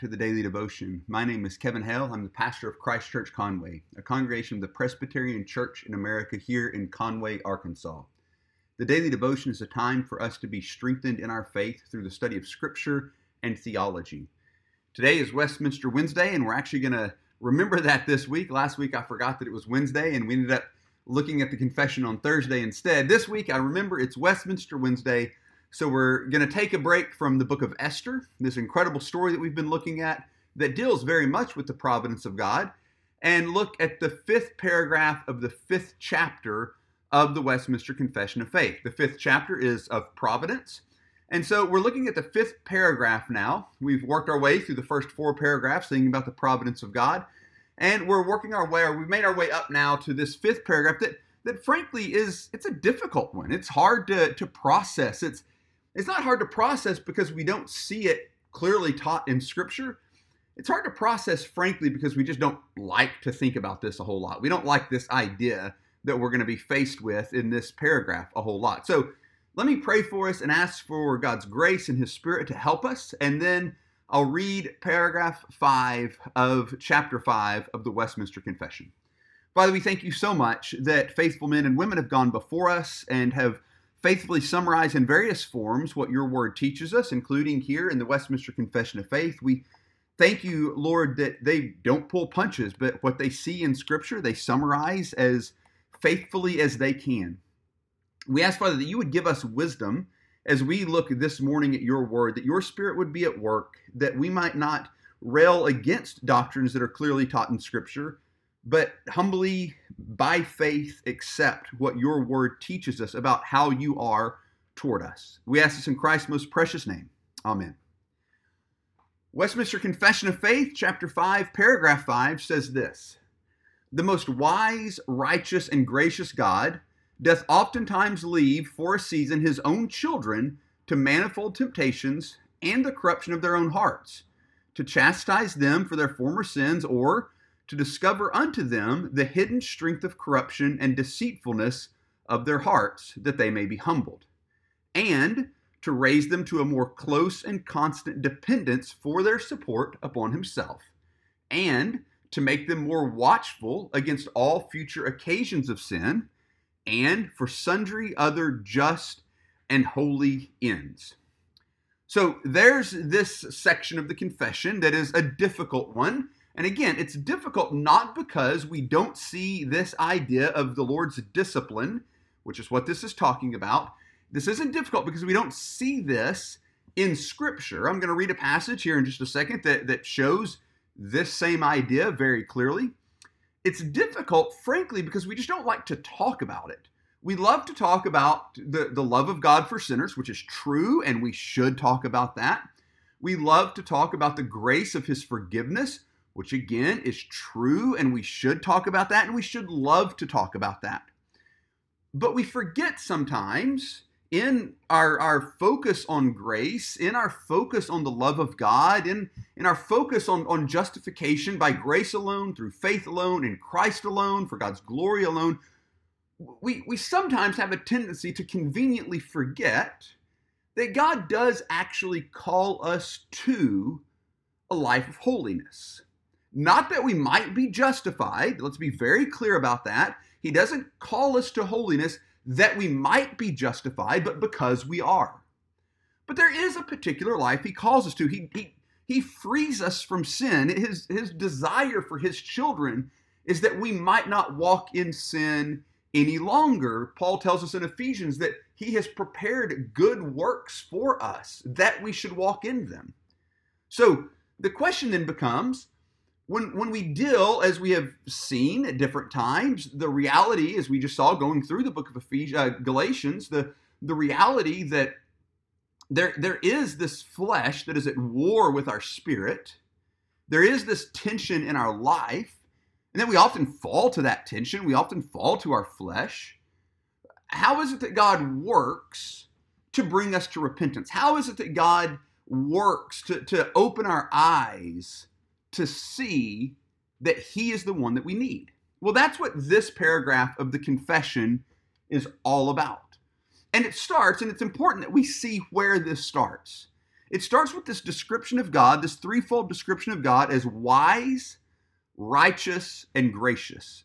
To the Daily Devotion. My name is Kevin Hale. I'm the pastor of Christ Church Conway, a congregation of the Presbyterian Church in America here in Conway, Arkansas. The Daily Devotion is a time for us to be strengthened in our faith through the study of Scripture and theology. Today is Westminster Wednesday, and we're actually going to remember that this week. Last week I forgot that it was Wednesday, and we ended up looking at the confession on Thursday instead. This week I remember it's Westminster Wednesday so we're going to take a break from the book of Esther, this incredible story that we've been looking at that deals very much with the providence of God, and look at the fifth paragraph of the fifth chapter of the Westminster Confession of Faith. The fifth chapter is of providence. And so we're looking at the fifth paragraph now. We've worked our way through the first four paragraphs thinking about the providence of God. And we're working our way, or we've made our way up now to this fifth paragraph that, that frankly is it's a difficult one. It's hard to, to process. It's it's not hard to process because we don't see it clearly taught in Scripture. It's hard to process, frankly, because we just don't like to think about this a whole lot. We don't like this idea that we're going to be faced with in this paragraph a whole lot. So let me pray for us and ask for God's grace and His Spirit to help us. And then I'll read paragraph 5 of chapter 5 of the Westminster Confession. Father, we thank you so much that faithful men and women have gone before us and have faithfully summarize in various forms what your word teaches us, including here in the Westminster Confession of Faith. We thank you, Lord, that they don't pull punches, but what they see in Scripture, they summarize as faithfully as they can. We ask, Father, that you would give us wisdom as we look this morning at your word, that your spirit would be at work, that we might not rail against doctrines that are clearly taught in Scripture, but humbly by faith accept what your word teaches us about how you are toward us. We ask this in Christ's most precious name. Amen. Westminster Confession of Faith, chapter 5, paragraph 5 says this The most wise, righteous, and gracious God doth oftentimes leave for a season his own children to manifold temptations and the corruption of their own hearts, to chastise them for their former sins or to discover unto them the hidden strength of corruption and deceitfulness of their hearts, that they may be humbled, and to raise them to a more close and constant dependence for their support upon himself, and to make them more watchful against all future occasions of sin, and for sundry other just and holy ends. So there's this section of the confession that is a difficult one and again, it's difficult not because we don't see this idea of the Lord's discipline, which is what this is talking about. This isn't difficult because we don't see this in Scripture. I'm going to read a passage here in just a second that, that shows this same idea very clearly. It's difficult, frankly, because we just don't like to talk about it. We love to talk about the, the love of God for sinners, which is true, and we should talk about that. We love to talk about the grace of His forgiveness, which again is true, and we should talk about that, and we should love to talk about that. But we forget sometimes in our, our focus on grace, in our focus on the love of God, in, in our focus on, on justification by grace alone, through faith alone, in Christ alone, for God's glory alone, we, we sometimes have a tendency to conveniently forget that God does actually call us to a life of holiness. Not that we might be justified, let's be very clear about that. He doesn't call us to holiness that we might be justified, but because we are. But there is a particular life he calls us to. He, he, he frees us from sin. His, his desire for his children is that we might not walk in sin any longer. Paul tells us in Ephesians that he has prepared good works for us, that we should walk in them. So the question then becomes when when we deal, as we have seen at different times, the reality, as we just saw going through the book of Ephesians, uh, Galatians, the the reality that there there is this flesh that is at war with our spirit. There is this tension in our life, and then we often fall to that tension. We often fall to our flesh. How is it that God works to bring us to repentance? How is it that God works to, to open our eyes? To see that he is the one that we need. Well, that's what this paragraph of the confession is all about. And it starts, and it's important that we see where this starts. it starts with this description of God, this threefold description of God as wise, righteous, and gracious.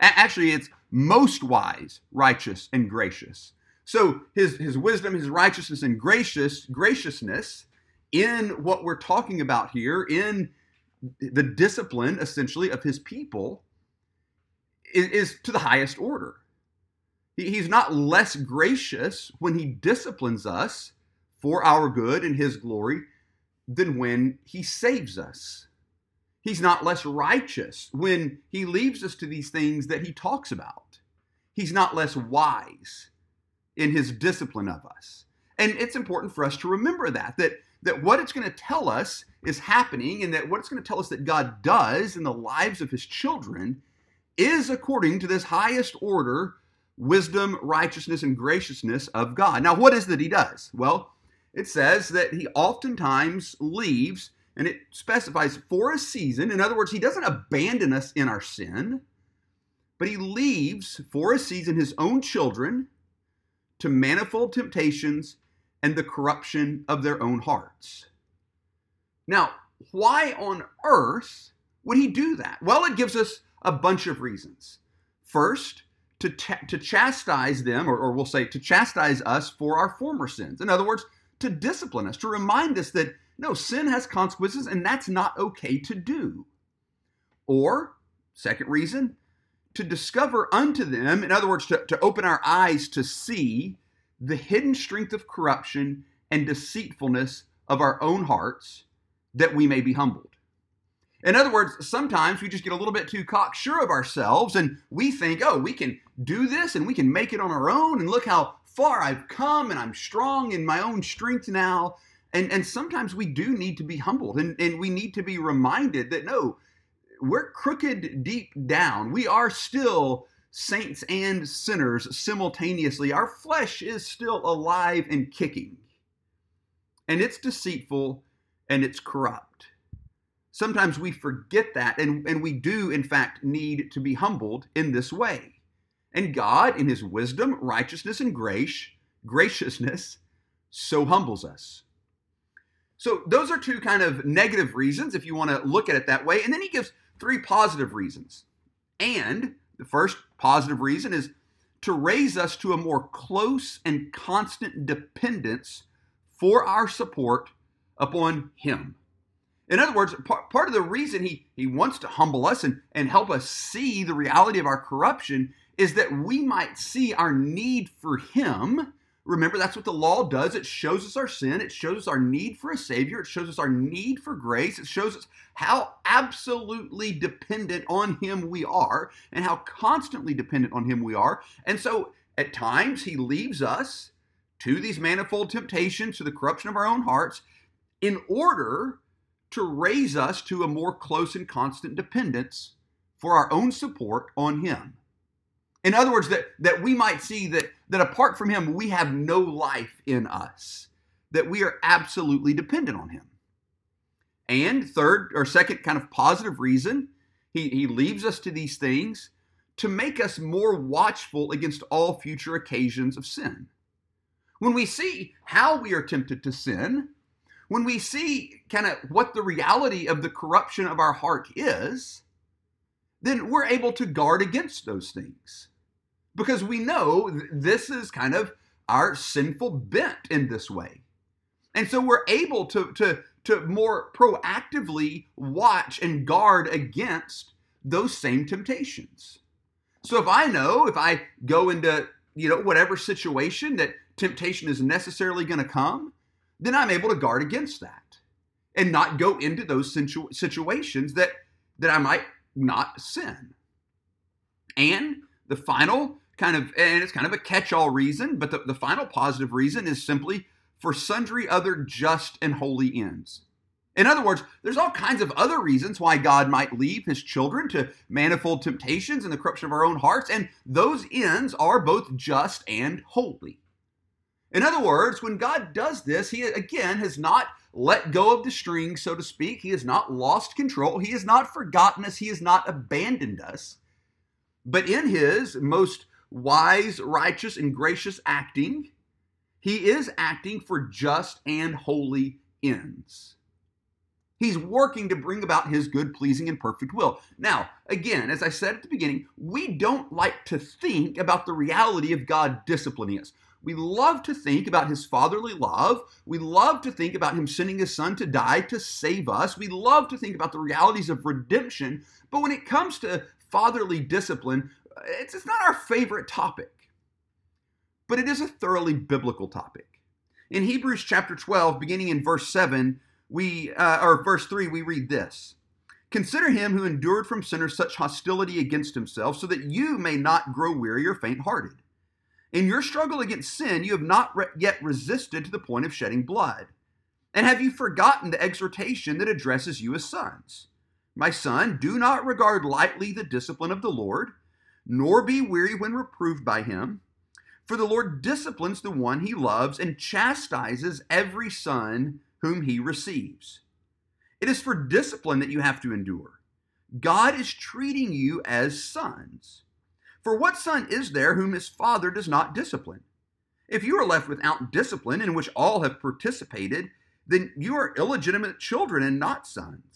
Actually, it's most wise, righteous, and gracious. So his, his wisdom, his righteousness, and gracious graciousness in what we're talking about here, in the discipline essentially of his people, is, is to the highest order. He's not less gracious when he disciplines us for our good and his glory than when he saves us. He's not less righteous when he leaves us to these things that he talks about. He's not less wise in his discipline of us. And it's important for us to remember that, that, that what it's going to tell us is happening and that what it's going to tell us that God does in the lives of his children is according to this highest order wisdom, righteousness, and graciousness of God. Now, what is that he does? Well, it says that he oftentimes leaves, and it specifies for a season. In other words, he doesn't abandon us in our sin, but he leaves for a season his own children to manifold temptations and the corruption of their own hearts. Now, why on earth would he do that? Well, it gives us a bunch of reasons. First, to, to chastise them, or, or we'll say to chastise us for our former sins. In other words, to discipline us, to remind us that no, sin has consequences and that's not okay to do. Or, second reason, to discover unto them, in other words, to, to open our eyes to see the hidden strength of corruption and deceitfulness of our own hearts, that we may be humbled. In other words, sometimes we just get a little bit too cocksure of ourselves and we think, oh, we can do this and we can make it on our own and look how far I've come and I'm strong in my own strength now. And, and sometimes we do need to be humbled and, and we need to be reminded that no, we're crooked deep down. We are still saints and sinners simultaneously. Our flesh is still alive and kicking. And it's deceitful and it's corrupt. Sometimes we forget that, and, and we do, in fact, need to be humbled in this way. And God, in his wisdom, righteousness, and grace, graciousness, so humbles us. So those are two kind of negative reasons if you want to look at it that way. And then he gives three positive reasons. And the first positive reason is to raise us to a more close and constant dependence for our support upon him. In other words, part, of the reason he, he wants to humble us and, and help us see the reality of our corruption is that we might see our need for him. Remember, that's what the law does. It shows us our sin. It shows us our need for a Savior. It shows us our need for grace. It shows us how absolutely dependent on Him we are and how constantly dependent on Him we are. And so at times, He leaves us to these manifold temptations, to the corruption of our own hearts, in order to raise us to a more close and constant dependence for our own support on Him. In other words, that, that we might see that, that apart from Him, we have no life in us, that we are absolutely dependent on Him. And third or second kind of positive reason, He, he leaves us to these things to make us more watchful against all future occasions of sin. When we see how we are tempted to sin, when we see kind of what the reality of the corruption of our heart is, then we're able to guard against those things. Because we know this is kind of our sinful bent in this way. And so we're able to, to, to more proactively watch and guard against those same temptations. So if I know, if I go into, you know, whatever situation that temptation is necessarily going to come, then I'm able to guard against that and not go into those situ- situations that that I might not sin. And the final kind of, and it's kind of a catch-all reason, but the, the final positive reason is simply for sundry other just and holy ends. In other words, there's all kinds of other reasons why God might leave his children to manifold temptations and the corruption of our own hearts, and those ends are both just and holy. In other words, when God does this, He again has not let go of the string, so to speak. He has not lost control. He has not forgotten us. He has not abandoned us. But in His most wise, righteous, and gracious acting, He is acting for just and holy ends. He's working to bring about his good, pleasing, and perfect will. Now, again, as I said at the beginning, we don't like to think about the reality of God disciplining us. We love to think about his fatherly love. We love to think about him sending his son to die to save us. We love to think about the realities of redemption. But when it comes to fatherly discipline, it's, it's not our favorite topic. But it is a thoroughly biblical topic. In Hebrews chapter 12, beginning in verse 7, we uh, or verse 3 we read this consider him who endured from sinners such hostility against himself so that you may not grow weary or faint hearted in your struggle against sin you have not re- yet resisted to the point of shedding blood and have you forgotten the exhortation that addresses you as sons my son do not regard lightly the discipline of the lord nor be weary when reproved by him for the lord disciplines the one he loves and chastises every son whom he receives. It is for discipline that you have to endure. God is treating you as sons. For what son is there whom his father does not discipline? If you are left without discipline in which all have participated, then you are illegitimate children and not sons.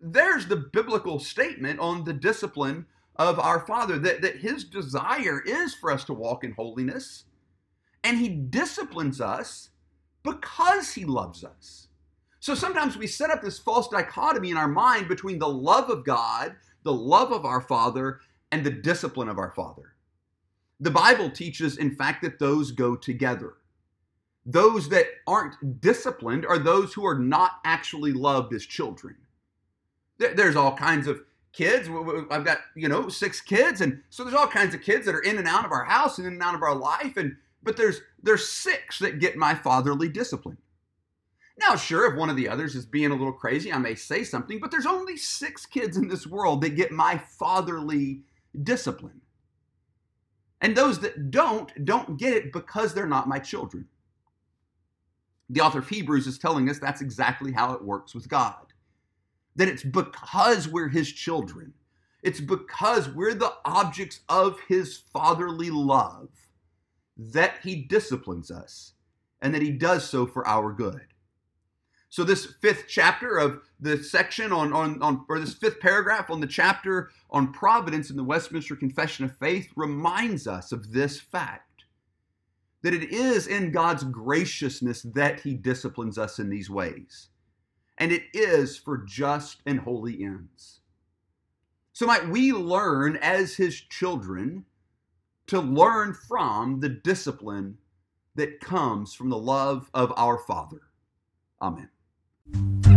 there's the biblical statement on the discipline of our Father that, that his desire is for us to walk in holiness, and he disciplines us because he loves us. So sometimes we set up this false dichotomy in our mind between the love of God, the love of our Father, and the discipline of our Father. The Bible teaches, in fact, that those go together. Those that aren't disciplined are those who are not actually loved as children. There's all kinds of kids. I've got, you know, six kids. And so there's all kinds of kids that are in and out of our house and in and out of our life. And but there's there's six that get my fatherly discipline. Now, sure, if one of the others is being a little crazy, I may say something, but there's only six kids in this world that get my fatherly discipline. And those that don't, don't get it because they're not my children. The author of Hebrews is telling us that's exactly how it works with God. That it's because we're his children, it's because we're the objects of his fatherly love that he disciplines us and that he does so for our good. So this fifth chapter of the section on, on, on or this fifth paragraph on the chapter on providence in the Westminster Confession of Faith reminds us of this fact that it is in God's graciousness that he disciplines us in these ways. And it is for just and holy ends. So might we learn as his children to learn from the discipline that comes from the love of our Father. Amen.